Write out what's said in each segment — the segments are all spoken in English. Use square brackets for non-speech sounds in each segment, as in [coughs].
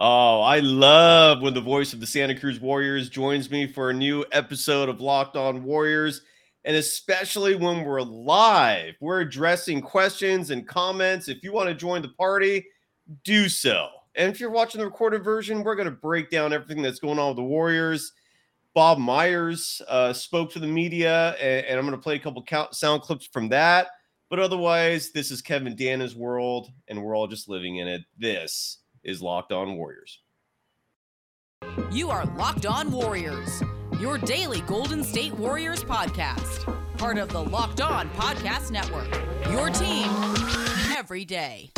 Oh, I love when the voice of the Santa Cruz Warriors joins me for a new episode of Locked On Warriors, and especially when we're live. We're addressing questions and comments. If you want to join the party, do so. And if you're watching the recorded version, we're going to break down everything that's going on with the Warriors. Bob Myers uh, spoke to the media, and, and I'm going to play a couple sound clips from that. But otherwise, this is Kevin Danna's world, and we're all just living in it. This is Locked On Warriors. You are Locked On Warriors, your daily Golden State Warriors podcast, part of the Locked On Podcast Network. Your team every day.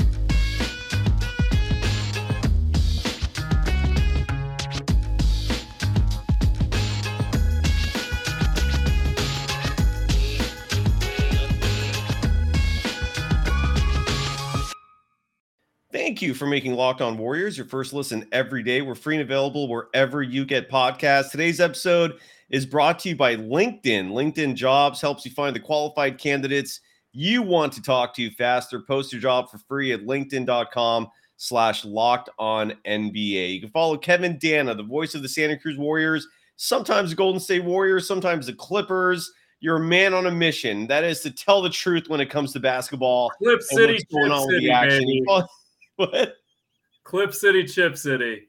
Thank you for making Locked On Warriors your first listen every day. We're free and available wherever you get podcasts. Today's episode is brought to you by LinkedIn. LinkedIn Jobs helps you find the qualified candidates you want to talk to faster. Post your job for free at linkedin.com slash locked on NBA. You can follow Kevin Danna, the voice of the Santa Cruz Warriors, sometimes the Golden State Warriors, sometimes the Clippers. You're a man on a mission. That is to tell the truth when it comes to basketball. Clip City, Clip City, baby. What? Clip City, Chip City.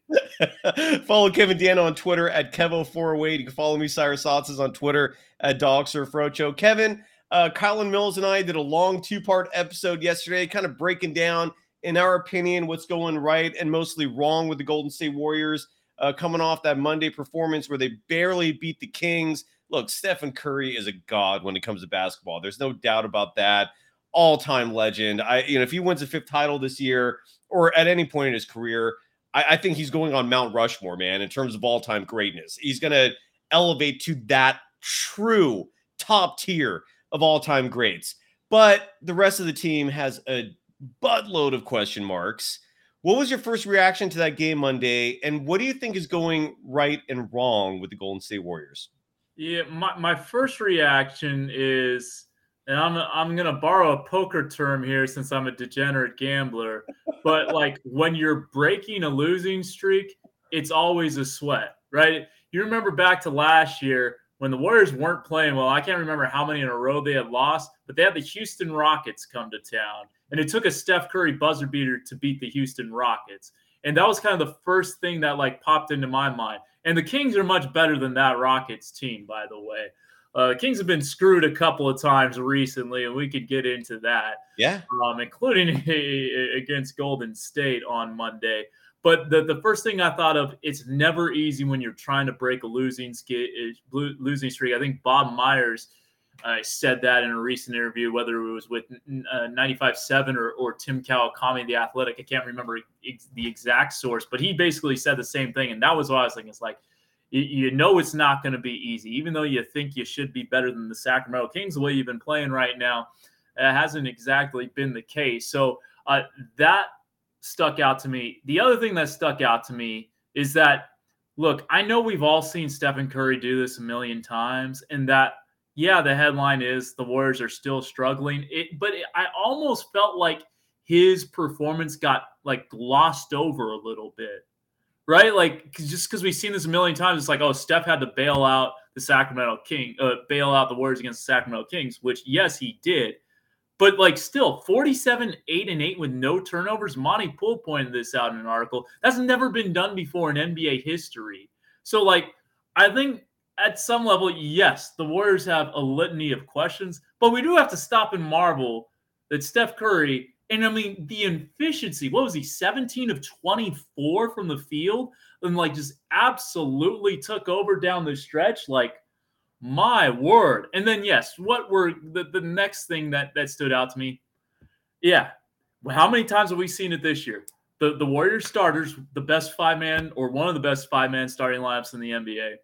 [laughs] follow Kevin Danna on Twitter at Kevo408. You can follow me, Cyrus Saatsaz, on Twitter at DogSurfRoadshow. Kevin, uh, Kylen Mills and I did a long two part episode yesterday, kind of breaking down, in our opinion, what's going right and mostly wrong with the Golden State Warriors uh, coming off that Monday performance where they barely beat the Kings. Look, Stephen Curry is a god when it comes to basketball. There's no doubt about that. All time legend. I, you know, if he wins a fifth title this year, or at any point in his career, I, I think he's going on Mount Rushmore, man, in terms of all time greatness. He's going to elevate to that true top tier of all time greats. But the rest of the team has a buttload of question marks. What was your first reaction to that game Monday? And what do you think is going right and wrong with the Golden State Warriors? Yeah, my, my first reaction is and I'm I'm gonna borrow a poker term here since I'm a degenerate gambler, but [laughs] like when you're breaking a losing streak, it's always a sweat, right? You remember back to last year when the Warriors weren't playing well. I can't remember how many in a row they had lost, but they had the Houston Rockets come to town, and it took a Steph Curry buzzer beater to beat the Houston Rockets, and that was kind of the first thing that like popped into my mind. And the Kings are much better than that Rockets team, by the way. Uh, Kings have been screwed a couple of times recently, and we could get into that. Yeah, um, including [laughs] against Golden State on Monday. But the, the first thing I thought of, it's never easy when you're trying to break a losing losing streak. I think Bob Myers uh, said that in a recent interview, whether it was with uh, 95.7 or, or Tim Kawakami, the athletic. I can't remember ex- the exact source, but he basically said the same thing. And that was what I was thinking. It's like, you, know it's not going to be easy, even though you think you should be better than the Sacramento Kings the way you've been playing right now. It hasn't exactly been the case. So uh, that stuck out to me. The other thing that stuck out to me is that look, I know we've all seen Stephen Curry do this a million times, and that yeah, the headline is the Warriors are still struggling. It, but it, I almost felt like his performance got like glossed over a little bit right? Like just because we've seen this a million times, it's like, oh, Steph had to bail out the Sacramento King, uh, bail out the Warriors against the Sacramento Kings, which yes, he did. But like still, 47, 8 and 8 with no turnovers. Monte Poole pointed this out in an article. That's never been done before in NBA history. So, like, I think at some level, yes, the Warriors have a litany of questions, but we do have to stop and marvel that Steph Curry and I mean, the efficiency, what was he, 17 of 24 from the field? And like just absolutely took over down the stretch. Like, my word. And then, yes, what were the, the next thing that, that stood out to me? Yeah. How many times have we seen it this year? The, the Warriors starters, the best five man or one of the best five man starting lineups in the NBA,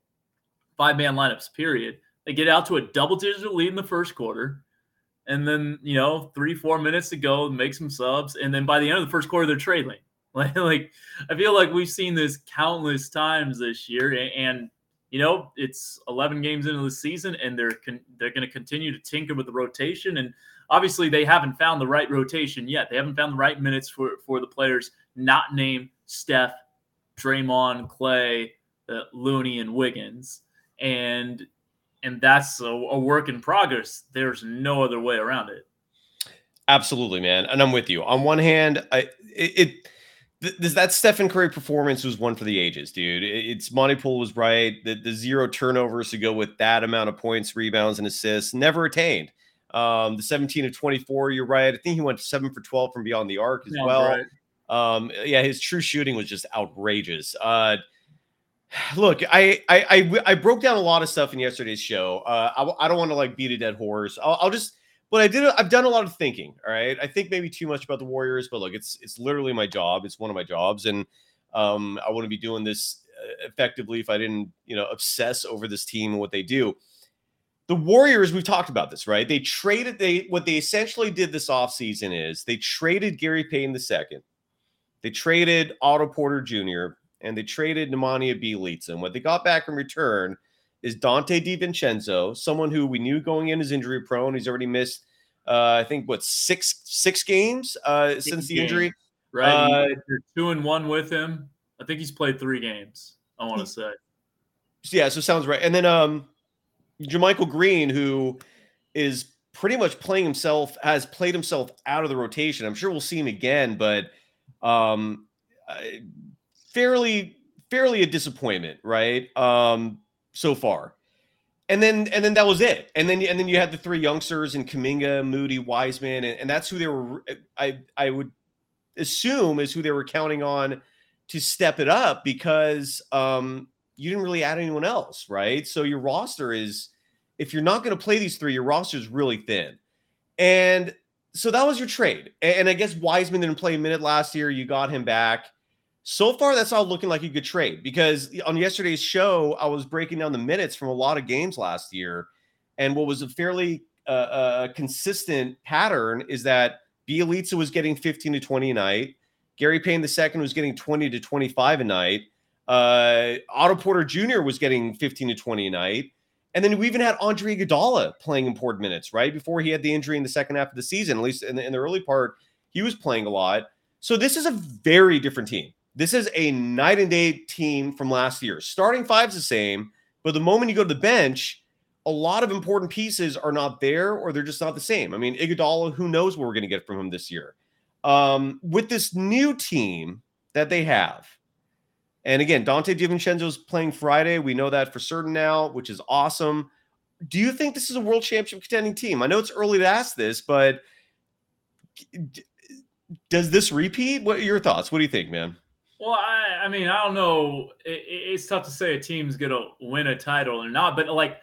five man lineups, period. They get out to a double digit lead in the first quarter and then you know three four minutes to go make some subs and then by the end of the first quarter they're trailing. [laughs] Like, like i feel like we've seen this countless times this year and you know it's 11 games into the season and they're con- they're going to continue to tinker with the rotation and obviously they haven't found the right rotation yet. They haven't found the right minutes for for the players not named steph Draymond, Klay, uh, Looney, and Wiggins, and and that's a, a work in progress. There's no other way around it. Absolutely, man, and I'm with you. On one hand, I it, it th- that Stephen Curry performance was one for the ages, dude. It's Monte Poole was right. The, the zero turnovers to go with that amount of points, rebounds, and assists never attained. Um, the 17 to 24, you're right. I think he went seven for 12 from beyond the arc as yeah, well. Right. Um, yeah, his true shooting was just outrageous. Uh, look, I, I, I I broke down a lot of stuff in yesterday's show. Uh, I, I don't want to like beat a dead horse. I'll, I'll just but I did I've done a lot of thinking. All right, I think maybe too much about the Warriors, but look, it's it's literally my job. It's one of my jobs, and um, I wouldn't be doing this uh, effectively if I didn't you know obsess over this team and what they do. The Warriors, we've talked about this, right? They traded they what they essentially did this offseason is they traded Gary Payton the second. They traded Otto Porter Jr. and they traded Nemanja Bjelica. And what they got back in return is Donte DiVincenzo, someone who we knew going in is injury prone. He's already missed, uh, I think, what six six games uh, six since the injury. Right, uh, you're two and one with him. I think he's played three games. I want to say. Yeah, so sounds right. And then um, JaMychal Green, who is pretty much playing himself, has played himself out of the rotation. I'm sure we'll see him again, but um, fairly fairly a disappointment, right? Um, so far. And then and then that was it. And then and then you had the three youngsters and Kuminga, Moody, Wiseman, and, and that's who they were I I would assume is who they were counting on to step it up because um you didn't really add anyone else, right? So your roster is if you're not going to play these three, your roster is really thin. And so that was your trade. And I guess Wiseman didn't play a minute last year. You got him back so far that's all looking like a good trade because on yesterday's show i was breaking down the minutes from a lot of games last year. And what was a fairly uh, uh, consistent pattern is that Bjelica was getting 15 to 20 a night. Gary payton II was getting 20 to 25 a night. Uh, otto porter jr was getting 15 to 20 a night. And then we even had andre Iguodala playing important minutes right? Before he had the injury in the second half of the season at least in the, in the early part he was playing a lot. So this is a very different team this is a night and day team from last year. Starting five's the same, but the moment you go to the bench, a lot of important pieces are not there or they're just not the same. I mean, Iguodala, who knows what we're going to get from him this year. Um, with this new team that they have, and again, Donte is playing Friday. We know that for certain now, which is awesome. Do you think this is a world championship contending team? I know it's early to ask this, but does this repeat? What are your thoughts? What do you think, man? Well, I, I mean, I don't know. It, it's tough to say a team's gonna win a title or not, but like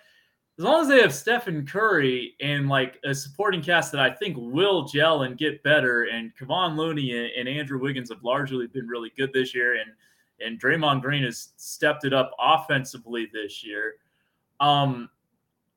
as long as they have Stephen Curry and like a supporting cast that I think will gel and get better, and Kevon Looney and, and Andrew Wiggins have largely been really good this year, and and Draymond Green has stepped it up offensively this year. Um,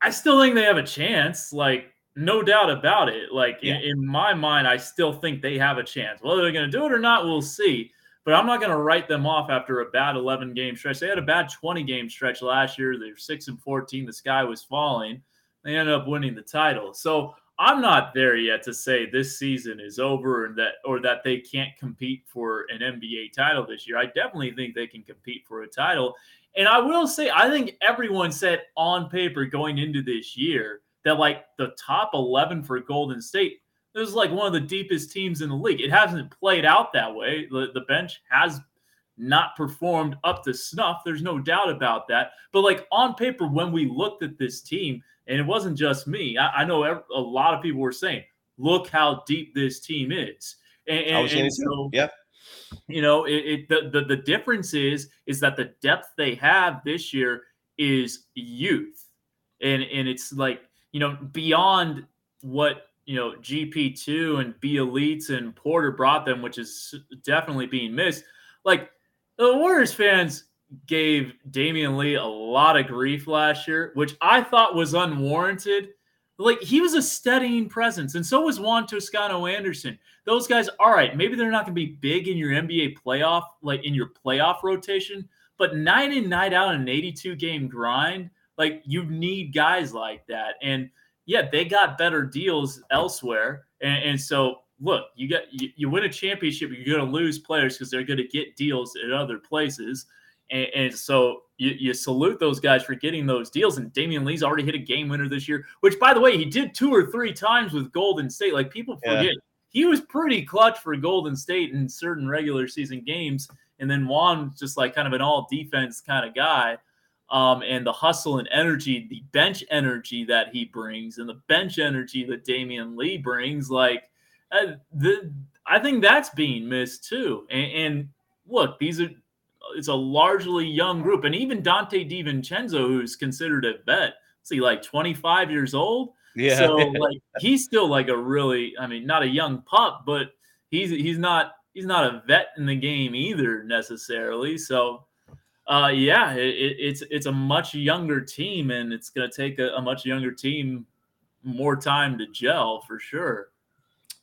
I still think they have a chance. Like no doubt about it. Like yeah. in, in, my mind, I still think they have a chance. Whether they're going to do it or not, we'll see but I'm not going to write them off after a bad 11 game stretch. They had a bad 20 game stretch last year. They're 6 and 14. The sky was falling. They ended up winning the title. So I'm not there yet to say this season is over and that or that they can't compete for an NBA title this year. I definitely think they can compete for a title. And I will say I think everyone said on paper going into this year that like the top 11 for Golden State this is like one of the deepest teams in the league. It hasn't played out that way. The, the bench has not performed up to snuff. There's no doubt about that. But like on paper, when we looked at this team, and it wasn't just me, I, I know a lot of people were saying, "Look how deep this team is." And, and, and so, yeah, you know, it, it the, the the difference is is that the depth they have this year is youth, and and it's like you know beyond what you know, GP2 and Bjelica and Porter brought them, which is definitely being missed. Like the Warriors fans gave Damion Lee a lot of grief last year, which I thought was unwarranted. Like he was a steadying presence, and so was Juan Toscano Anderson. Those guys, all right, maybe they're not going to be big in your NBA playoff, like in your playoff rotation, but night in, night out, an 82 game grind, like you need guys like that. And yeah, they got better deals elsewhere. And, and, so look, you got you, you win a championship, you're going to lose players because they're going to get deals at other places, and, and so you, you, salute those guys for getting those deals. And Damion Lee's already hit a game winner this year, which by the way, he did two or three times with Golden State. Like people forget, yeah. he was pretty clutch for Golden State in certain regular season games. And then Juan's just like kind of an all defense kind of guy. Um, and the hustle and energy, the bench energy that he brings, and the bench energy that Damion Lee brings, like uh, the I think that's being missed too. And, and look, these are it's a largely young group, and even Donte DiVincenzo, who's considered a vet, see like 25 years old. Yeah. So [laughs] like he's still like a really, I mean, not a young pup, but he's he's not he's not a vet in the game either necessarily. So uh, yeah, it, it's it's a much younger team, and it's going to take a, a much younger team more time to gel for sure.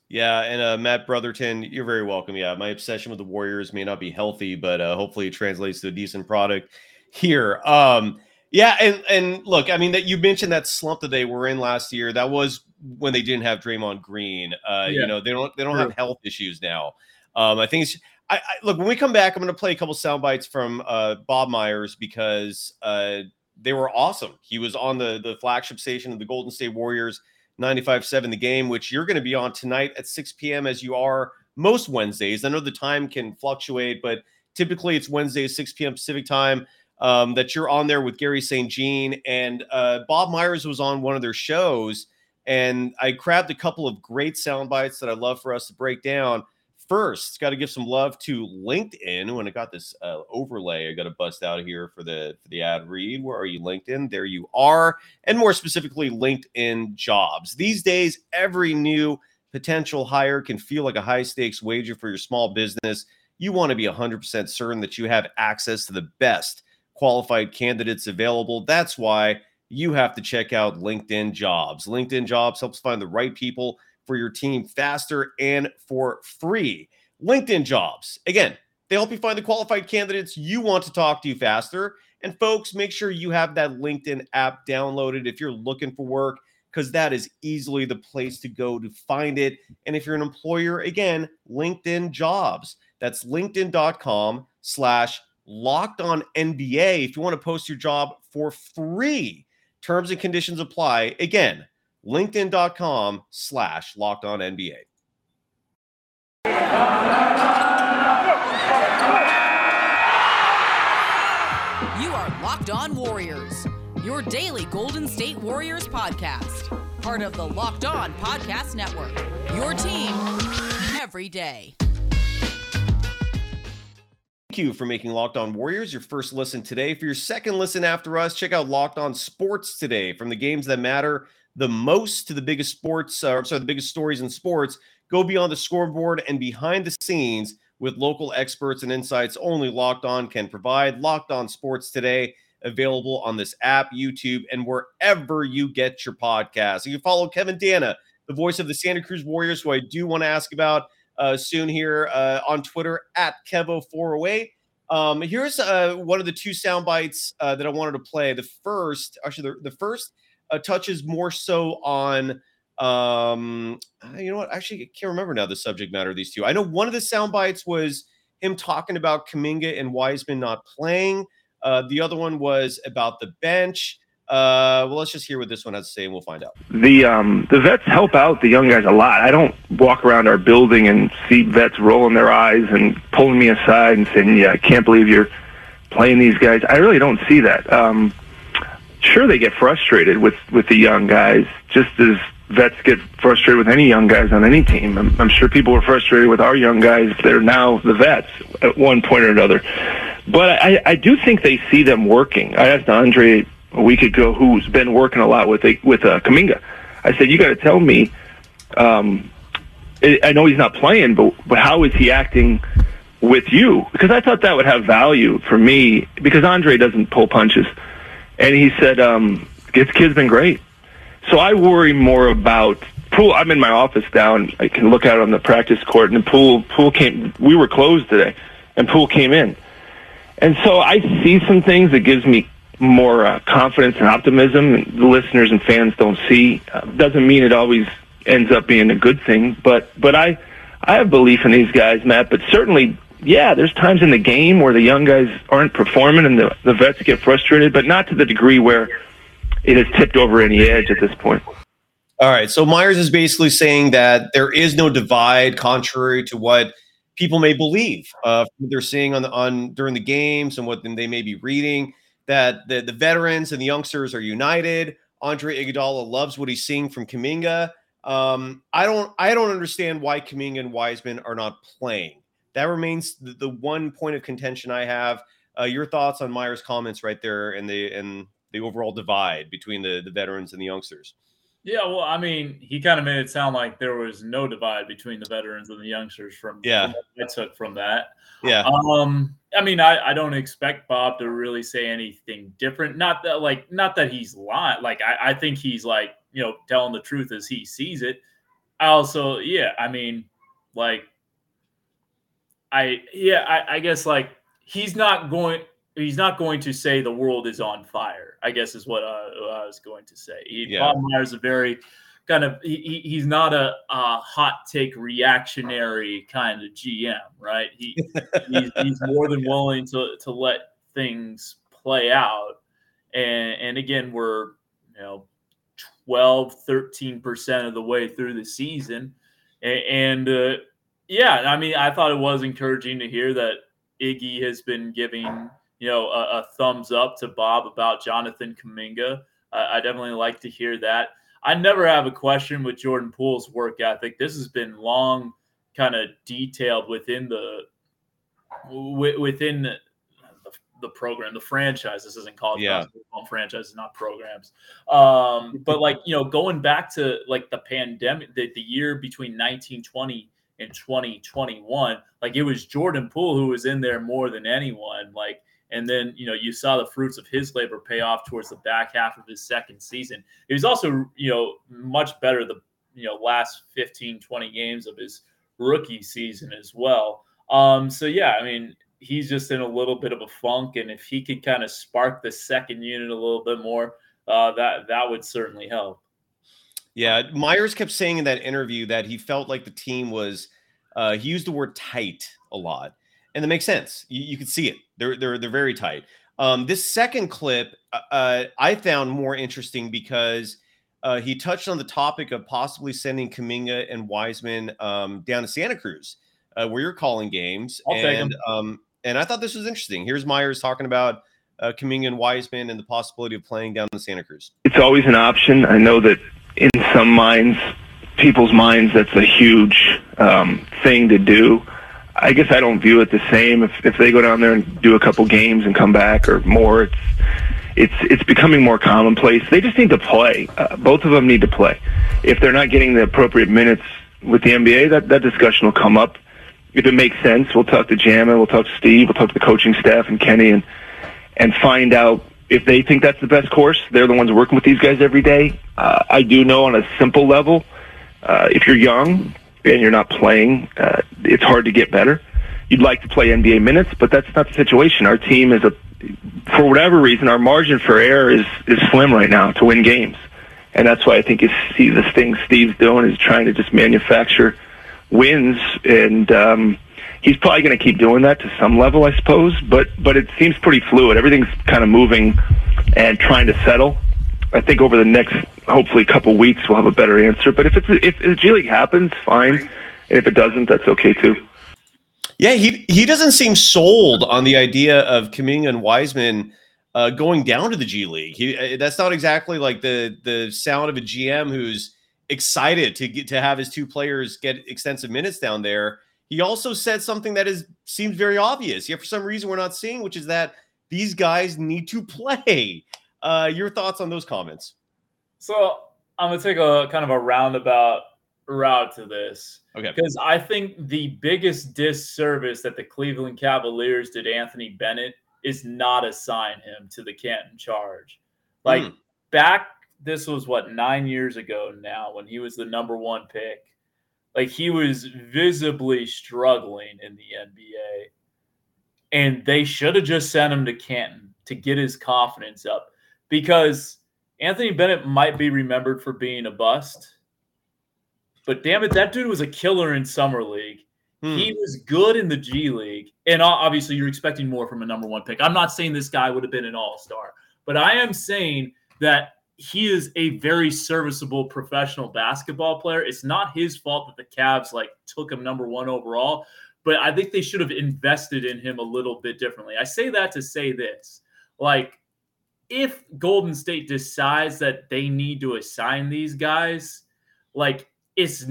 Yeah, and uh, Matt Brotherton, you're very welcome. Yeah, my obsession with the Warriors may not be healthy, but uh, hopefully it translates to a decent product here. Um, yeah, and and look, I mean that you mentioned that slump that they were in last year. That was when they didn't have Draymond Green. Uh, yeah. You know, they don't they don't True. have health issues now. Um, I think it's. I, I, look when we come back. I'm going to play a couple sound bites from uh, Bob Myers because uh, they were awesome. He was on the the flagship station of the Golden State Warriors 95.7 the game, which you're going to be on tonight at 6 p.m. as you are most Wednesdays. I know the time can fluctuate, but typically it's Wednesdays, 6 p.m. Pacific time. Um, that you're on there with Garry St. Jean and uh, Bob Myers was on one of their shows, and I grabbed a couple of great sound bites that I'd love for us to break down. First, got to give some love to LinkedIn. When I got this uh, overlay, I got to bust out here for the for the ad read. Where are you, LinkedIn? There you are, and more specifically, LinkedIn Jobs. These days, every new potential hire can feel like a high stakes wager for your small business. You want to be 100% certain that you have access to the best qualified candidates available. That's why you have to check out LinkedIn Jobs. LinkedIn Jobs helps find the right people for your team faster and for free. LinkedIn jobs. Again, they help you find the qualified candidates you want to talk to faster. And folks, make sure you have that LinkedIn app downloaded if you're looking for work, because that is easily the place to go to find it. And if you're an employer, again, LinkedIn jobs. That's linkedin.com slash locked on NBA. If you want to post your job for free, terms and conditions apply. Again, linkedin.com slash locked on NBA. You are Locked On Warriors, your daily Golden State Warriors podcast, part of the Locked On Podcast Network. Your team every day. Thank you for making Locked On Warriors your first listen today. For your second listen after us, check out Locked On Sports today from the games that matter the most to the biggest sports, uh, sorry, the biggest stories in sports. Go beyond the scoreboard and behind the scenes with local experts and insights only Locked On can provide. Locked On Sports today, available on this app, YouTube, and wherever you get your podcasts. You can follow Kevin Danna, the voice of the Santa Cruz Warriors, who I do want to ask about uh, soon here uh, on Twitter at Kevo408. Um, here's uh, one of the two sound bites uh, that I wanted to play. The first, actually, the, the first uh, touches more so on um you know what actually I can't remember now the subject matter of these two. I know one of the sound bites was him talking about Kuminga and wiseman not playing. Uh the other one was about the bench. Uh well let's just hear what this one has to say and we'll find out. The um the vets help out the young guys a lot. I don't walk around our building and see vets rolling their eyes and pulling me aside and saying yeah i can't believe you're playing these guys. I really don't see that. Um sure they get frustrated with with the young guys, just as vets get frustrated with any young guys on any team. I'm, I'm sure people were frustrated with our young guys that are now the vets at one point or another. But I, I do think they see them working. I asked Andre a week ago, who's been working a lot with a, with uh, Kuminga. I said, "You got to tell me." Um, I know he's not playing, but but how is he acting with you? Because I thought that would have value for me. Because Andre doesn't pull punches and he said, um, "This kid's been great." So I worry more about Poole. I'm in my office down. I can look out on the practice court, and Poole Poole came. We were closed today, and Poole came in, and so I see some things that gives me more uh, confidence and optimism. The listeners and fans don't see. Uh, doesn't mean it always ends up being a good thing. But but I I have belief in these guys, Matt. But certainly, yeah, there's times in the game where the young guys aren't performing and the the vets get frustrated, but not to the degree where it has tipped over any edge at this point. All right. So Myers is basically saying that there is no divide, contrary to what people may believe. Uh, they're seeing on the on during the games and what they may be reading that the, the veterans and the youngsters are united. Andre Iguodala loves what he's seeing from Kuminga. Um, I don't I don't understand why Kuminga and Wiseman are not playing. That remains the, the one point of contention I have. Uh, your thoughts on Myers' comments right there and the and the overall divide between the the veterans and the youngsters. Yeah, well, I mean, he kind of made it sound like there was no divide between the veterans and the youngsters from yeah. From I took from that. Yeah. Um, I mean, I, I don't expect Bob to really say anything different. Not that like not that he's lying. Like I, I think he's like, you know, telling the truth as he sees it. I also, yeah, I mean, like I yeah, I, I guess like he's not going he's not going to say the world is on fire. I guess is what, uh, what I was going to say. He, yeah. Bob Myers is a very kind of he, he's not a, a, hot take reactionary kind of GM, right? He [laughs] he's, he's, more than willing to to let things play out. And and again, we're you know 12, 13 percent of the way through the season, and, and uh, yeah, I mean, I thought it was encouraging to hear that Iggy has been giving you know, a, a thumbs up to Bob about Jonathan Kuminga. Uh, I definitely like to hear that. I never have a question with Jordan Poole's work ethic. This has been long, kind of detailed within the within the, the, program, the franchise. This isn't called yeah. franchises, not programs. Um, but like you know, going back to like the pandemic, the, the year between 1920 and 2021, like it was Jordan Poole who was in there more than anyone. Like and then, you know, you saw the fruits of his labor pay off towards the back half of his second season. He was also, you know, much better the, you know, last 15, 20 games of his rookie season as well. Um, so, yeah, I mean, he's just in a little bit of a funk. And if he could kind of spark the second unit a little bit more, uh, that, that would certainly help. Yeah. Myers kept saying in that interview that he felt like the team was, uh, he used the word tight a lot and that makes sense. You, you can see it. They're they're they're very tight. Um, this second clip uh, uh, I found more interesting because uh, he touched on the topic of possibly sending Kuminga and Wiseman um, down to Santa Cruz, uh, where you're calling games. I'll and um, and I thought this was interesting. Here's Myers talking about uh, Kuminga and Wiseman and the possibility of playing down in Santa Cruz. It's always an option. I know that in some minds, people's minds, that's a huge um, thing to do. I guess I don't view it the same. If if they go down there and do a couple games and come back or more, it's it's it's becoming more commonplace. They just need to play. Uh, both of them need to play. If they're not getting the appropriate minutes with the NBA, that that discussion will come up. If it makes sense, we'll talk to Jammin, we'll talk to Steve, we'll talk to the coaching staff and Kenny, and and find out if they think that's the best course. They're the ones working with these guys every day. Uh, I do know on a simple level, uh, if you're young and you're not playing, uh, it's hard to get better. You'd like to play NBA minutes, but that's not the situation. Our team is a, for whatever reason, our margin for error is is slim right now to win games, and that's why I think you see this thing Steve's doing is trying to just manufacture wins, and um, he's probably going to keep doing that to some level, I suppose. But but it seems pretty fluid. Everything's kind of moving and trying to settle. I think over the next hopefully couple weeks we'll have a better answer. But if it's if, if G League happens, fine. And if it doesn't, that's okay too. Yeah, he he doesn't seem sold on the idea of Kuminga and Wiseman uh, going down to the G League. He uh, that's not exactly like the the sound of a GM who's excited to get to have his two players get extensive minutes down there. He also said something that is seems very obvious. Yet for some reason we're not seeing, which is that these guys need to [laughs] play. Uh, your thoughts on those comments? So I'm gonna take a kind of a roundabout route to this. Okay. Because I think the biggest disservice that the Cleveland Cavaliers did Anthony Bennett is not assign him to the Canton charge. Like mm. back, this was what nine years ago now when he was the number one pick. Like he was visibly struggling in the NBA. And they should have just sent him to Canton to get his confidence up because Anthony Bennett might be remembered for being a bust, but damn it, that dude was a killer in summer league. Hmm. He was good in the G League, and obviously you're expecting more from a number one pick. I'm not saying this guy would have been an All Star, but I am saying that he is a very serviceable professional basketball player. It's not his fault that the Cavs like took him number one overall, but I think they should have invested in him a little bit differently. I say that to say this, like if Golden State decides that they need to assign these guys, like it's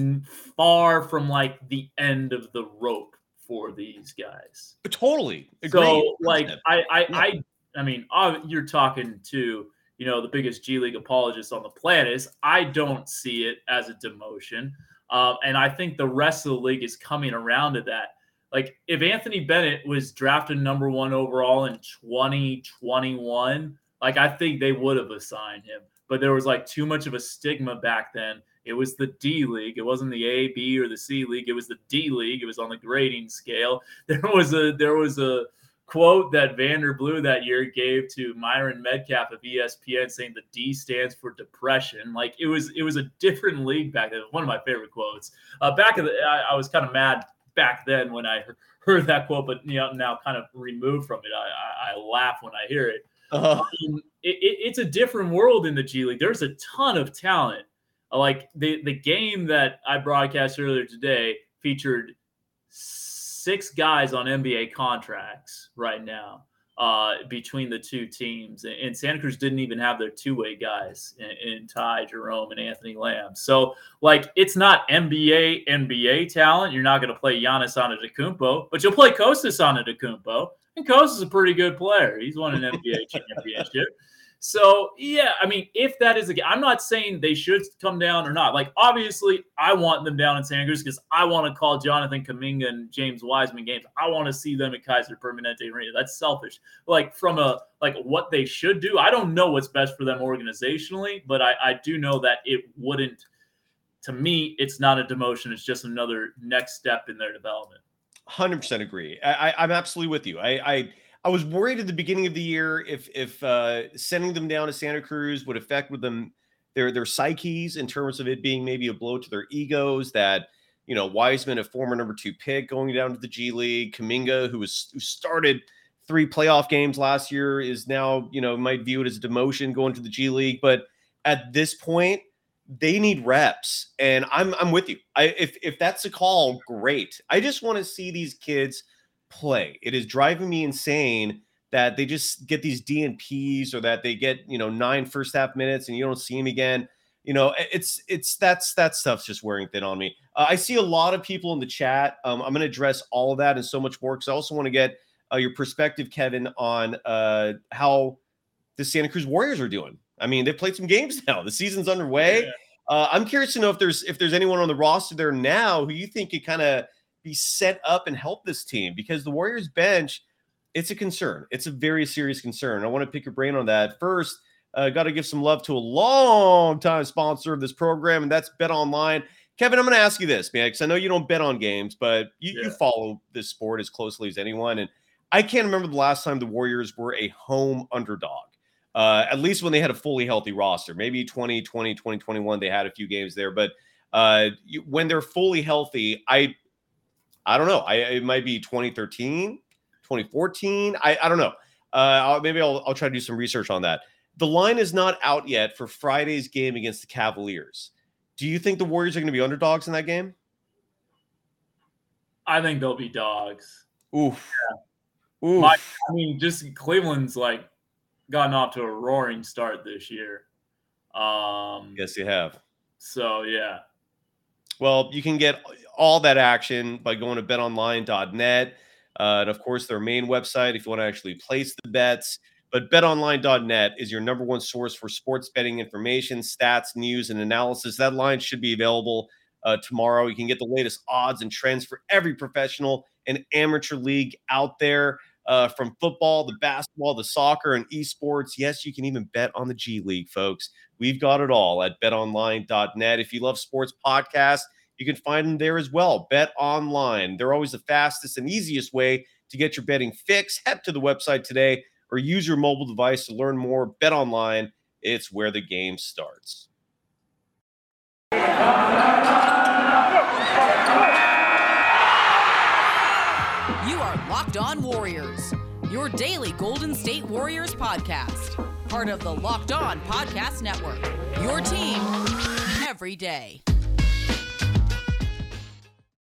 far from like the end of the rope for these guys. Totally. So like I I. I I mean you're talking to you know the biggest G League apologist on the planet is I don't see it as a demotion, um, and I think the rest of the league is coming around to that. Like if Anthony Bennett was drafted number one overall in 2021, like I think they would have assigned him, but there was like too much of a stigma back then. It was the D League. It wasn't the A, B, or the C League. It was the D League. It was on the grading scale. [laughs] There was a there was a quote that Vander Blue that year gave to Myron Medcalf of ESPN saying the D stands for depression. Like it was it was a different league back then. One of my favorite quotes. Uh, back in the, I, I was kind of mad back then when I heard that quote, but you know now kind of removed from it. I, I, I laugh when I hear it. Uh, Um, it, it- it's a different world in the G League. There's a ton of talent. Like the the game that I broadcast earlier today featured six guys on NBA contracts right now uh, between the two teams, and, Santa Cruz didn't even have their two way guys in, in Ty Jerome and Anthony Lamb. So like it's not NBA NBA talent. You're not going to play Giannis Antetokounmpo, but you'll play Kostas Antetokounmpo. And Kostas is a pretty good player. He's won an NBA [laughs] championship. So yeah, I mean, if that is the, I'm not saying they should come down or not. Like obviously, I want them down in San Cruz because I want to call Jonathan Kuminga and James Wiseman games. I want to see them at Kaiser Permanente Arena. That's selfish. Like from a like what they should do. I don't know what's best for them organizationally, but I I do know that it wouldn't. To me, it's not a demotion. It's just another next step in their development. Hundred percent agree. I, I, I'm absolutely with you. I, I I was worried at the beginning of the year if if uh, sending them down to Santa Cruz would affect with them their their psyches in terms of it being maybe a blow to their egos. That you know Wiseman, a former number two pick, going down to the G League, Kuminga, who was who started three playoff games last year, is now you know might view it as a demotion going to the G League. But at this point, they need reps, and I'm I'm with you. I if if that's a call, great. I just want to see these kids play. It is driving me insane that they just get these DNPs or that they get you know nine first half minutes and you don't see them again. You know, it's it's that's that stuff's just wearing thin on me. Uh, I see a lot of people in the chat. Um, I'm going to address all of that and so much more because I also want to get uh, your perspective, Kevin, on uh, how the Santa Cruz Warriors are doing. I mean, they've played some games [laughs] now. The season's underway. Yeah. Uh, I'm curious to know if there's if there's anyone on the roster there now who you think could kind of be set up and help this team because the Warriors bench, it's a concern. It's a very serious concern. I want to pick your brain on that. First, uh, got to give some love to a long time sponsor of this program, and that's Bet Online. Kevin, I'm going to ask you this, man, because I know you don't bet on games, but you, you follow this sport as closely as anyone. And I can't remember the last time the Warriors were a home underdog uh, at least when they had a fully healthy roster. Maybe 2020, 2021, they had a few games there, but uh, you, when they're fully healthy, I, I don't know. I it might be 2013, 2014. I, I don't know. Uh, I'll, maybe I'll, I'll try to do some research on that. The line is not out yet for Friday's game against the Cavaliers. Do you think the Warriors are going to be underdogs in that game? I think they'll be dogs. Oof. Oof. My- I mean, just Cleveland's like gotten off to a roaring start this year. Um, yes, you have. So yeah, Well, you can get all that action by going to betonline.net. Uh, and of course, their main website if you want to actually place the bets. But betonline.net is your number one source for sports betting information, stats, news, and analysis. That line should be available uh, tomorrow. You can get the latest odds and trends for every professional and amateur league out there uh, from football, the basketball, the soccer, and esports. Yes, you can even bet on the G League, folks. We've got it all at betonline.net. If you love sports podcasts, you can find them there as well. Bet online. They're always the fastest and easiest way to get your betting fix. Head to the website today or use your mobile device to learn more. Bet online. It's where the game starts. You are Locked On Warriors, your daily Golden State Warriors podcast. Part of the Locked On Podcast Network. Your team every day.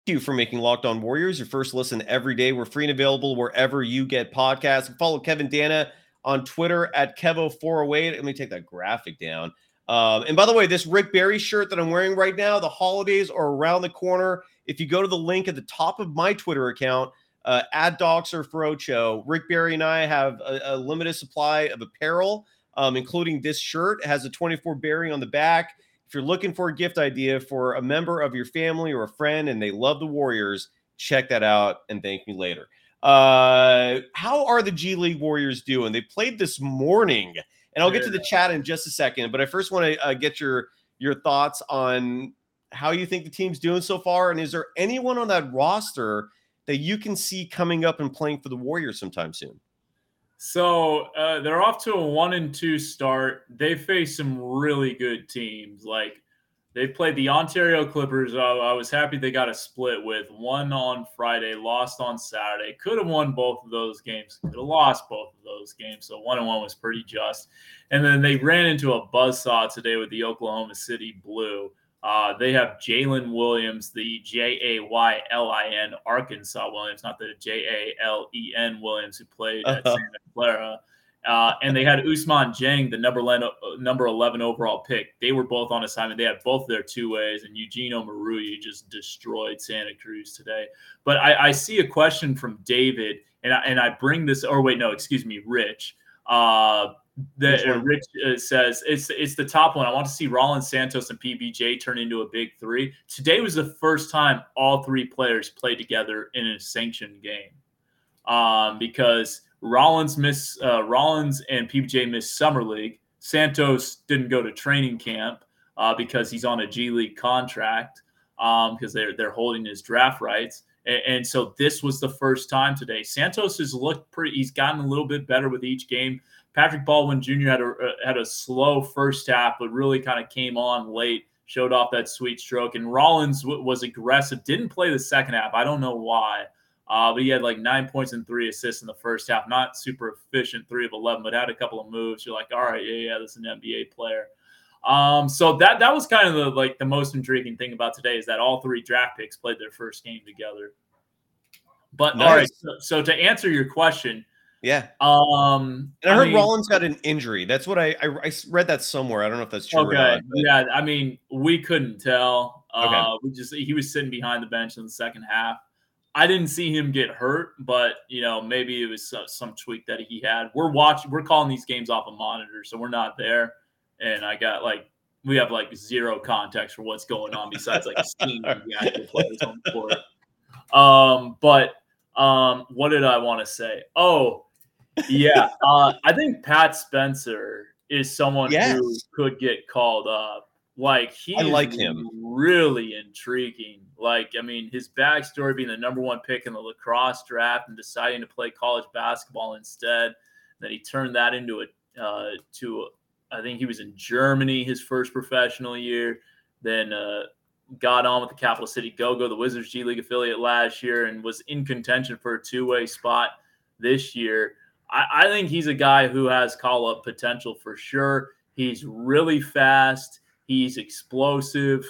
Thank you for making Locked On Warriors your first listen every day. We're free and available wherever you get podcasts. Follow Kevin Danna on Twitter at Kevo408. Let me take that graphic down. Um, and by the way, this Rick Barry shirt that I'm wearing right now, the holidays are around the corner. If you go to the link at the top of my Twitter account, uh, at DogSurfRoadshow, Rick Barry and I have a, a limited supply of apparel, um, including this shirt. It has a 24 Barry on the back. If you're looking for a gift idea for a member of your family or a friend and they love the Warriors, check that out and thank me later. Uh, how are the G League Warriors doing? They played this morning, and I'll get to the chat in just a second. But I first want to uh, get your your thoughts on how you think the team's doing so far, and is there anyone on that roster that you can see coming up and playing for the Warriors sometime soon? So uh, they're off to a one and two start. They face some really good teams like they played the Ontario Clippers. I, I was happy they got a split with one on Friday, lost on Saturday. Could have won both of those games. Could have lost both of those games. So one and one was pretty just. And then they ran into a buzzsaw today with the Oklahoma City Blue. Uh, they have Jalen Williams, the J A Y L I N Arkansas Williams, not the J A L E N Williams who played at uh-huh. Santa Clara. Uh, and they had Ousmane Dieng, the number 11, number 11 overall pick. They were both on assignment. They had both their two ways, and Eugene Omoruyi just destroyed Santa Cruz today. But I, I see a question from David, and I, and I bring this, or wait, no, excuse me, Rich. Uh, that uh, Rich uh, says it's it's the top one. I want to see Rollins, Santos, and PBJ turn into a big three. Today was the first time all three players played together in a sanctioned game, um, because Rollins miss uh, Rollins and PBJ missed summer league. Santos didn't go to training camp uh, because he's on a G League contract because um, they're they're holding his draft rights. And, and, so this was the first time today. Santos has looked pretty. He's gotten a little bit better with each game. Patrick Baldwin Jr. had a uh, had a slow first half, but really kind of came on late, showed off that sweet stroke. And Rollins w- was aggressive. Didn't play the second half. I don't know why. Uh, but he had like nine points and three assists in the first half. Not super efficient, three of eleven, but had a couple of moves. You're like, all right, yeah, yeah, this is an NBA player. Um, so that that was kind of the like the most intriguing thing about today is that all three draft picks played their first game together. But nice. all right, so, so, to answer your question, yeah. Um, and I, I heard mean, Rollins got an injury. That's what I, I, I read that somewhere. I don't know if that's true. Okay. Not, yeah. I mean, we couldn't tell. Okay. Uh, we just he was sitting behind the bench in the second half. I didn't see him get hurt, but you know maybe it was some, some tweak that he had. We're watching, we're calling these games off a monitor, so we're not there. And I got like we have like zero context for what's going on besides like seeing the [laughs] actual players on the court. Um, but um, what did I want to say? Oh, yeah, uh, I think Pat Spencer is someone yes. who could get called up. Like he, I like him. Really intriguing. Like I mean, his backstory being the number one pick in the lacrosse draft and deciding to play college basketball instead. Then he turned that into a uh, to a, I think he was in Germany his first professional year. Then uh, got on with the Capital City Go Go, the Wizards G League affiliate last year, and was in contention for a two way spot this year. I, I think he's a guy who has call up potential for sure. He's really fast. He's explosive,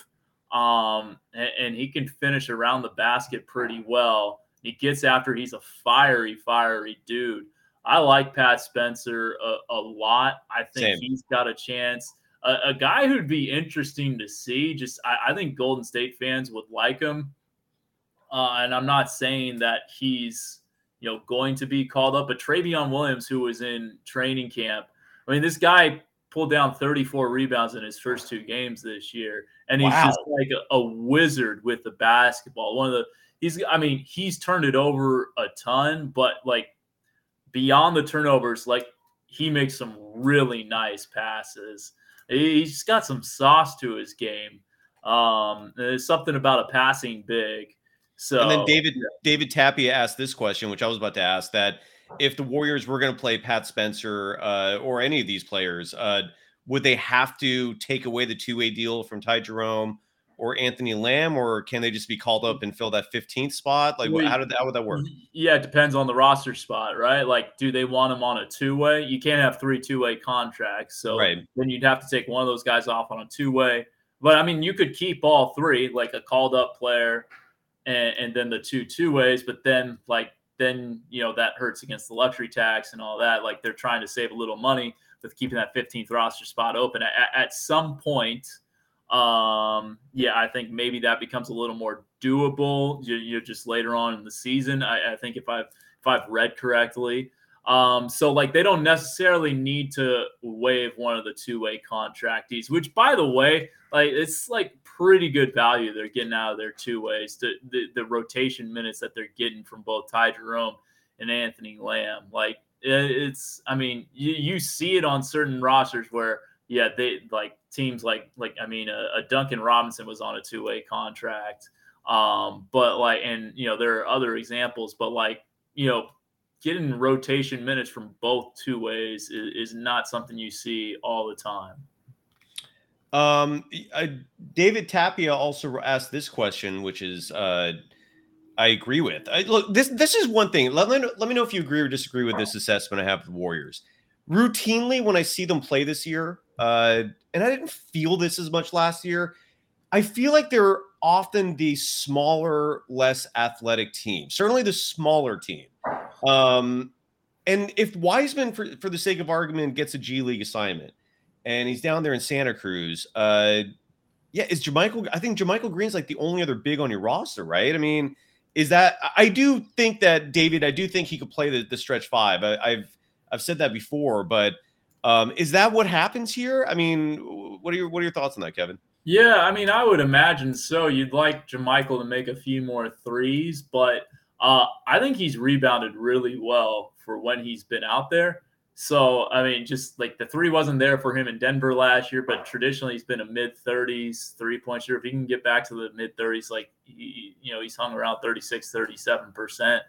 um, and, and he can finish around the basket pretty well. He gets after. He's a fiery, fiery dude. I like Pat Spencer a, a lot. I think Same. he's got a chance. A, a, guy who'd be interesting to see. Just I, I think Golden State fans would like him. Uh, and I'm not saying that he's you know going to be called up, but Trevion Williams, who was in training camp. I mean, this guy pulled down 34 rebounds in his first two games this year, and he's wow. just like a, a, wizard with the basketball. One of the he's I mean he's turned it over a ton, but like beyond the turnovers, like he makes some really nice passes. He's got some sauce to his game. Um, there's something about a passing big. So and then David David Tapia asked this question, which I was about to ask that if the Warriors were going to play Pat Spencer uh, or any of these players, uh, would they have to take away the two way deal from Ty Jerome, or Anthony Lamb, or can they just be called up and fill that 15th spot? Like, Well, how did that, how would that work? Yeah, it depends on the roster spot, right? Like, do they want him on a two way? You can't have three two way contracts. So Right. then you'd have to take one of those guys off on a two way. But I mean, you could keep all three, like a called up player and, and then the two two ways. But then, like, then, you know, that hurts against the luxury tax and all that. Like, they're trying to save a little money with keeping that 15th roster spot open. At, at some point, um, yeah, I think maybe that becomes a little more doable. You, you just later on in the season. I, I think if I've if I've read correctly, um, so like they don't necessarily need to waive one of the two way contractees. Which, by the way, like it's like pretty good value they're getting out of their two ways. The, the the rotation minutes that they're getting from both Ty Jerome and Anthony Lamb, like it- it's. I mean, you you see it on certain rosters where yeah, they like teams like like I mean, a, a Duncan Robinson was on a two way contract, um, but like, and you know, there are other examples, but like, you know, getting rotation minutes from both two ways is, is not something you see all the time. Um, David Tapia also asked this question, which is, uh, I agree with. I, look, this this is one thing. Let, let, me know- let me know if you agree or disagree with this assessment I have of the Warriors. Routinely, when I see them play this year, uh, and I didn't feel this as much last year, I feel like they're often the smaller, less athletic team. Certainly, the smaller team. Um, and if Wiseman, for for the sake of argument, gets a G League assignment, and he's down there in Santa Cruz, uh, yeah, is JaMychal? I think JaMychal Green's like the only other big on your roster, right? I mean, is that? I do think that David. I do think he could play the, the stretch five. I, I've I've said that before, but um, is that what happens here? I mean, what are your what are your thoughts on that, Kevin? Yeah, I mean, I would imagine so. You'd like JaMychal to make a few more threes, but uh, I think he's rebounded really well for when he's been out there. So, I mean, just like the three wasn't there for him in Denver last year, but traditionally he's been a mid 30s three point shooter. If he can get back to the mid 30s, like, he, you know, he's hung around 36, 37%.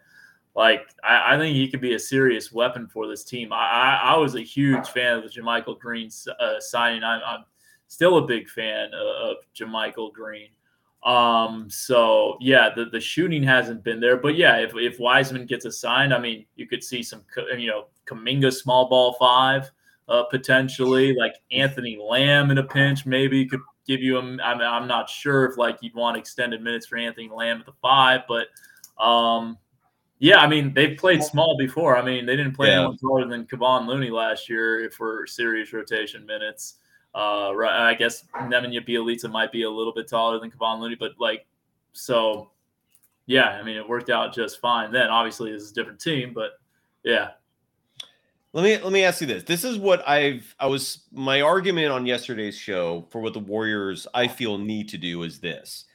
Like, I, I think he could be a serious weapon for this team. I, I, I was a huge fan of the JaMychal Green uh, signing. I'm, I'm still a big fan of, of JaMychal Green. Um, so yeah, the, the shooting hasn't been there, but yeah, if, if Wiseman gets assigned, I mean, you could see some, you know, Kuminga small ball five, uh, potentially like Anthony Lamb in a pinch, maybe could give you a, I'm, I'm not sure if like you'd want extended minutes for Anthony Lamb at the five, but, um, yeah, I mean, they've played small before. I mean, they didn't play Yeah. anyone taller than Kevon Looney last year if for serious rotation minutes. Uh, right, I guess Nemanja Bjelica might be a little bit taller than Kevon Looney, but like, so yeah, I mean, it worked out just fine. Then obviously it's a different team, but yeah, Let me let me ask you this. This is what I've I was my argument on yesterday's show for what the Warriors I feel need to do is this.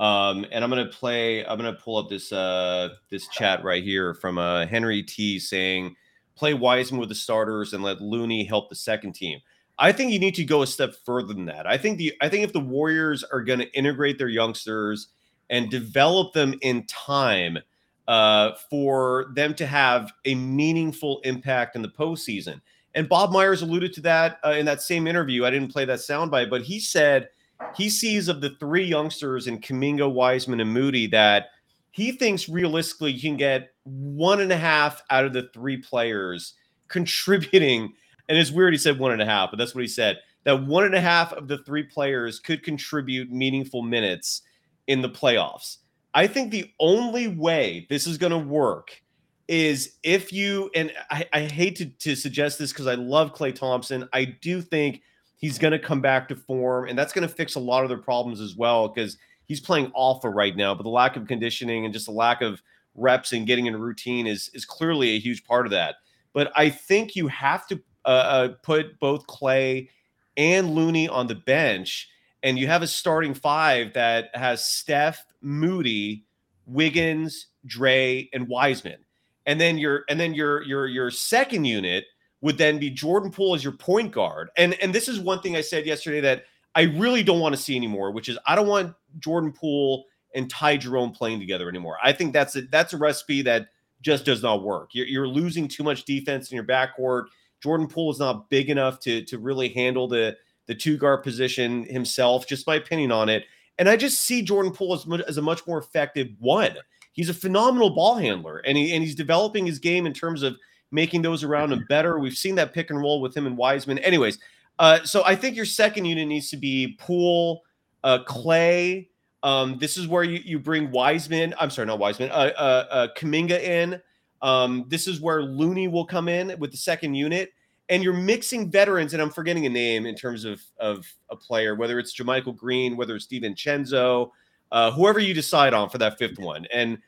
Um, and I'm gonna play. I'm gonna pull up this uh this chat right here from uh Henry T saying, "Play Wiseman with the starters and let Looney help the second team." I think you need to go a step further than that. I think the I think if the Warriors are going to integrate their youngsters and develop them in time uh, for them to have a meaningful impact in the postseason. And Bob Myers alluded to that uh, in that same interview. I didn't play that soundbite, but he said he sees of the three youngsters in Kuminga, Wiseman, and Moody that he thinks realistically you can get one and a half out of the three players [laughs] contributing. And it's weird he said one and a half, but that's what he said. That one and a half of the three players could contribute meaningful minutes in the playoffs. I think the only way this is going to work is if you, and I, I hate to, to suggest this because I love Klay Thompson. I do think he's going to come back to form, and that's going to fix a lot of their problems as well because he's playing alpha right now. But the lack of conditioning and just the lack of reps and getting in routine is is clearly a huge part of that. But I think you have to uh, uh, put both Klay and Looney on the bench, and you have a starting five that has Steph, Moody, Wiggins, Dre, and Wiseman. And then your and then your your your second unit would then be Jordan Poole as your point guard. And and this is one thing I said yesterday that I really don't want to see anymore, which is I don't want Jordan Poole and Ty Jerome playing together anymore. I think that's a that's a recipe that just does not work. You're, you're losing too much defense in your backcourt. Jordan Poole is not big enough to to really handle the the two guard position himself. Just my opinion on it. And I just see Jordan Poole as, much, as a much more effective one. He's a phenomenal ball handler, and he and he's developing his game in terms of making those around him better. We've seen that pick and roll with him and Wiseman. Anyways, uh, so I think your second unit needs to be Poole, uh, Klay. Um, this is where you, you bring Wiseman. I'm sorry, not Wiseman. Uh, uh, uh, Kuminga in. Um, this is where Looney will come in with the second unit, and you're mixing veterans. And I'm forgetting a name in terms of of a player, whether it's JaMychal Green, whether it's DiVincenzo, uh, whoever you decide on for that fifth one. And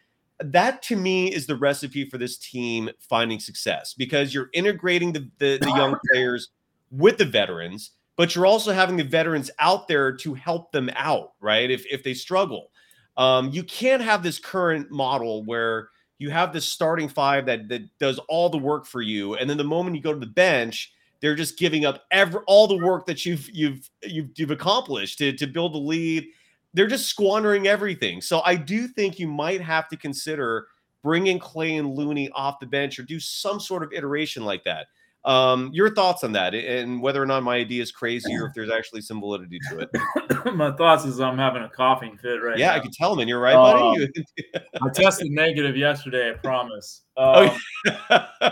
that to me is the recipe for this team finding success because you're integrating the, the, the [laughs] young players with the veterans, but you're also having the veterans out there to help them out, right? If if they struggle. Um, you can't have this current model where you have this starting five that that does all the work for you, and then the moment you go to the bench, they're just giving up every all the work that you've you've you've, you've accomplished to to build the lead they're just squandering everything. So I do think you might have to consider bringing Klay and Looney off the bench or do some sort of iteration like that. Um, your thoughts on that and whether or not my idea is crazy or [clears throat] if there's actually some validity to it. [laughs] my thoughts is I'm having a coughing fit right now. yeah, now. I can tell, man. You're right, buddy. Um, [laughs] I tested negative yesterday, I promise. Um, [laughs] uh,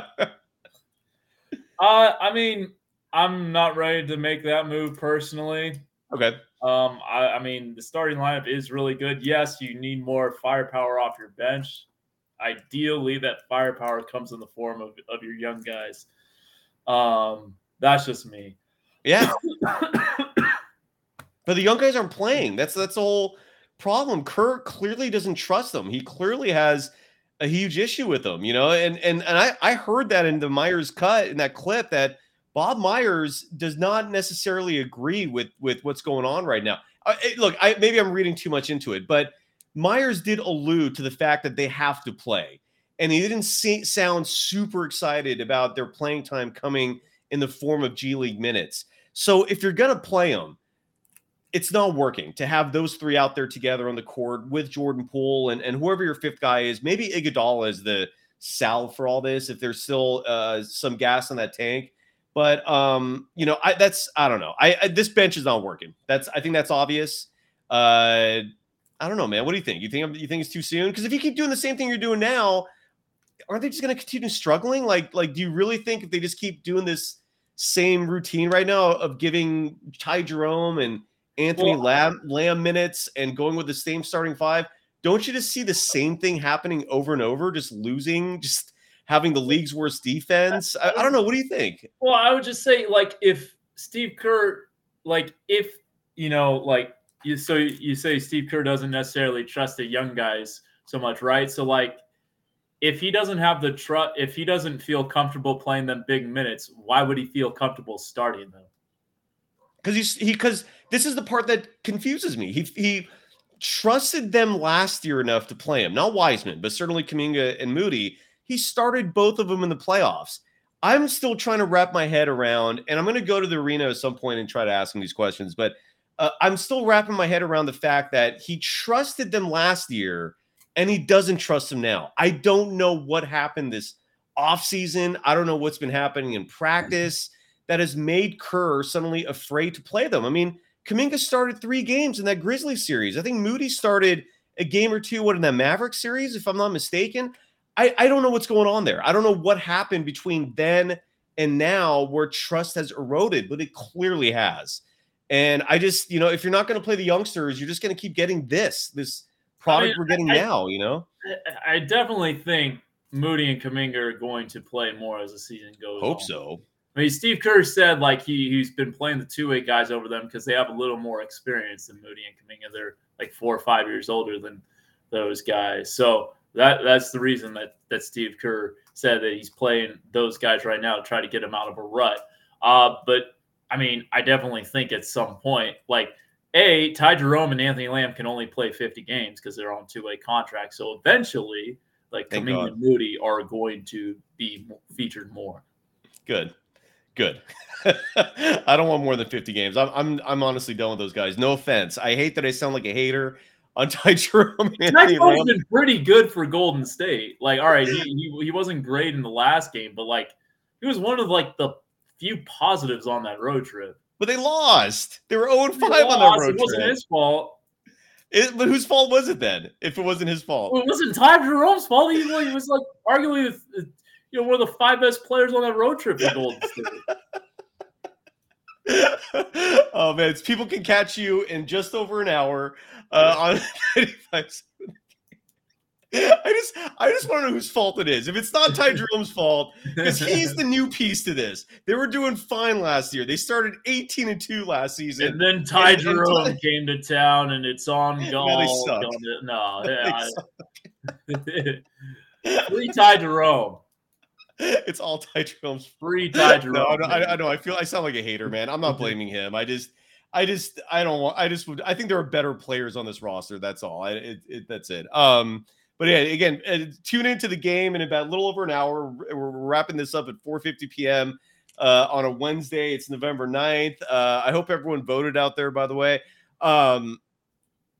I mean, I'm not ready to make that move personally. Okay. Um, I, I, mean, the starting lineup is really good. Yes, you need more firepower off your bench. Ideally, that firepower comes in the form of, of your young guys. Um, that's just me. Yeah. [coughs] but the young guys aren't playing. That's that's the whole problem. Kerr clearly doesn't trust them. He clearly has a huge issue with them, you know. And and and I I heard that in the Myers cut in that clip that Bob Myers does not necessarily agree with with what's going on right now. Uh, it, look, I, maybe I'm reading too much into it, but Myers did allude to the fact that they have to play, and he didn't see, sound super excited about their playing time coming in the form of G League minutes. So if you're gonna play them, it's not working to have those three out there together on the court with Jordan Poole and, and whoever your fifth guy is. Maybe Iguodala is the salve for all this if there's still uh, some gas in that tank. But um, you know, I that's I don't know. I, I, this bench is not working. That's I think that's obvious. Uh, I don't know, man. What do you think? You think you think it's too soon? Because if you keep doing the same thing you're doing now, aren't they just going to continue struggling? Like, like, do you really think if they just keep doing this same routine right now of giving Ty Jerome and Anthony well, Lamb, Lamb minutes and going with the same starting five, don't you just see the same thing happening over and over, just losing, just having the league's worst defense. I, I, don't know. What do you think? Well, I would just say, like, if Steve Kerr, like, if you know, like, you so you say Steve Kerr doesn't necessarily trust the young guys so much, right? So, like, if he doesn't have the trust, if he doesn't feel comfortable playing them big minutes, why would he feel comfortable starting them? Because he's he because this is the part that confuses me. He he trusted them last year enough to play him, not Wiseman, but certainly Kuminga and Moody he started both of them in the playoffs. I'm still trying to wrap my head around, and I'm going to go to the arena at some point and try to ask him these questions, but uh, I'm still wrapping my head around the fact that he trusted them last year and he doesn't trust them now. I don't know what happened this offseason. I don't know what's been happening in practice that has made Kerr suddenly afraid to play them. I mean, Kuminga started three games in that Grizzly series. I think Moody started a game or two, what in that Maverick series, if I'm not mistaken. I, I don't know what's going on there. I don't know what happened between then and now where trust has eroded, but it clearly has. And I just, you know, if you're not going to play the youngsters, you're just going to keep getting this, this product I mean, we're getting I, now, you know? I definitely think Moody and Kuminga are going to play more as the season goes Hope on. so. I mean, Steve Kerr said like he he's been playing the two way guys over them because they have a little more experience than Moody and Kuminga. They're like four or five years older than those guys. So that that's the reason that that Steve Kerr said that he's playing those guys right now to try to get them out of a rut. Uh, but I mean, I definitely think at some point, like a Ty Jerome and Anthony Lamb can only play 50 games because they're on two way contracts. So eventually, like Kuminga and Moody are going to be featured more. Good, good. [laughs] I don't want more than 50 games. I'm, I'm I'm honestly done with those guys. No offense. I hate that I sound like a hater on [laughs] Ty Jerome. Ty's been pretty good for Golden State. Like, all right, he, he, he wasn't great in the last game, but like he was one of like the few positives on that road trip. But they lost. They were 0 5 on that road trip. It wasn't his fault. It, but whose fault was it then? If it wasn't his fault, Well, it wasn't Ty Jerome's fault. He, he was like arguably, the, you know, one of the five best players on that road trip for Golden [laughs] State. oh man, it's, people can catch you in just over an hour uh, on [laughs] 95. [laughs] I just, I just want to know whose fault it is. If it's not Ty [laughs] Jerome's fault, because he's the new piece to this. They were doing fine last year. They started 18 and two last season. And then Ty And- and Jerome Ty- [laughs] came to town, and it's on golf. no, yeah, free Ty Jerome. it's all Ty Jerome's Free Ty Jerome. No, no, I, I know. I feel I sound like a hater, man. I'm not blaming him. I just, I just, I don't want. I just would. I think there are better players on this roster. That's all. I, it, it, that's it. Um, but yeah, again, uh, tune into the game in about a little over an hour. We're, wrapping this up at 4:50 p.m. Uh, on a Wednesday. It's November 9th. Uh, I hope everyone voted out there. By the way, um,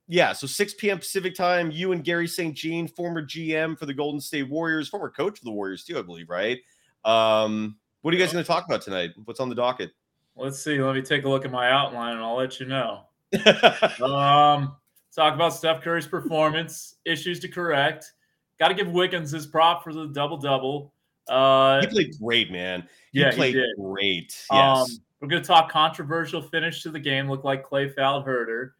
yeah. So 6 p.m. Pacific time. You and Garry St. Jean, former GM for the Golden State Warriors, former coach of the Warriors too, I believe, right? Um, what are you guys going to talk about tonight? What's on the docket? Let's see. Let me take a look at my outline, and I'll let you know. [laughs] Um, talk about Steph Curry's [laughs] performance, issues to correct. Got to give Wiggins his prop for the double double. Uh, he played great, man. He yeah, he played did. great. Yes. Um, we're going to talk controversial finish to the game. Look like Klay fouled Huerter.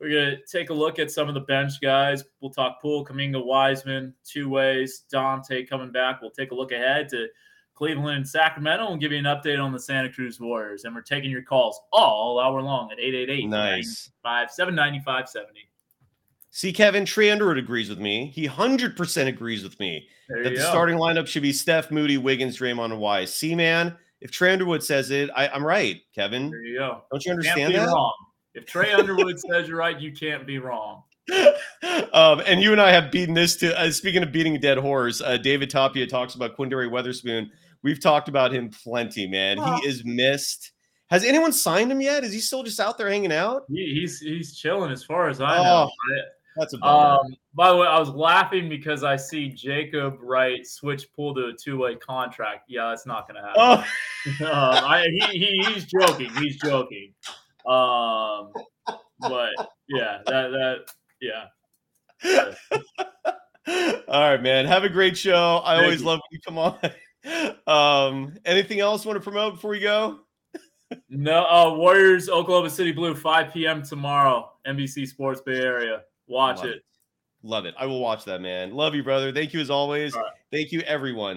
We're going to take a look at some of the bench guys. We'll talk Poole, Kuminga, Wiseman, two ways, Donte coming back. We'll take a look ahead to Cleveland and Sacramento and give you an update on the Santa Cruz Warriors. And we're taking your calls all hour long at 888 nice. 795 70. See, Kevin Trey Underwood agrees with me. He hundred percent agrees with me There that the go. starting lineup should be Steph, Moody, Wiggins, Draymond, and Wise. See, man, if Trey Underwood says it, I, I'm right, Kevin. There you go. Don't you Can't understand be that? wrong. If Trey Underwood says you're right, you can't be wrong. [laughs] um, and you and I have beaten this to. Uh, speaking of beating a dead horse, uh, David Tapia talks about Quinndary Weatherspoon. We've talked about him plenty, man. Well- he is missed. Has anyone signed him yet? Is he still just out there hanging out? He, he's he's chilling as far as I Oh, know. That's a bummer. Um, by the way, I was laughing because I see Jacob Wright switch Poole to a two way contract. Yeah, that's not going to happen. oh, [laughs] um, I, he, he, he's joking. He's joking. Um, but yeah, that that yeah. [laughs] All right, man. Have a great show. I Thank always you. love when you come on. [laughs] Um, anything else you want to promote before we go? No, uh, Warriors, Oklahoma City Blue, 5 p.m. tomorrow, NBC Sports Bay Area. Watch Love it. Love it. I will watch that, man. Love you, brother. Thank you as always. Right. Thank you, everyone.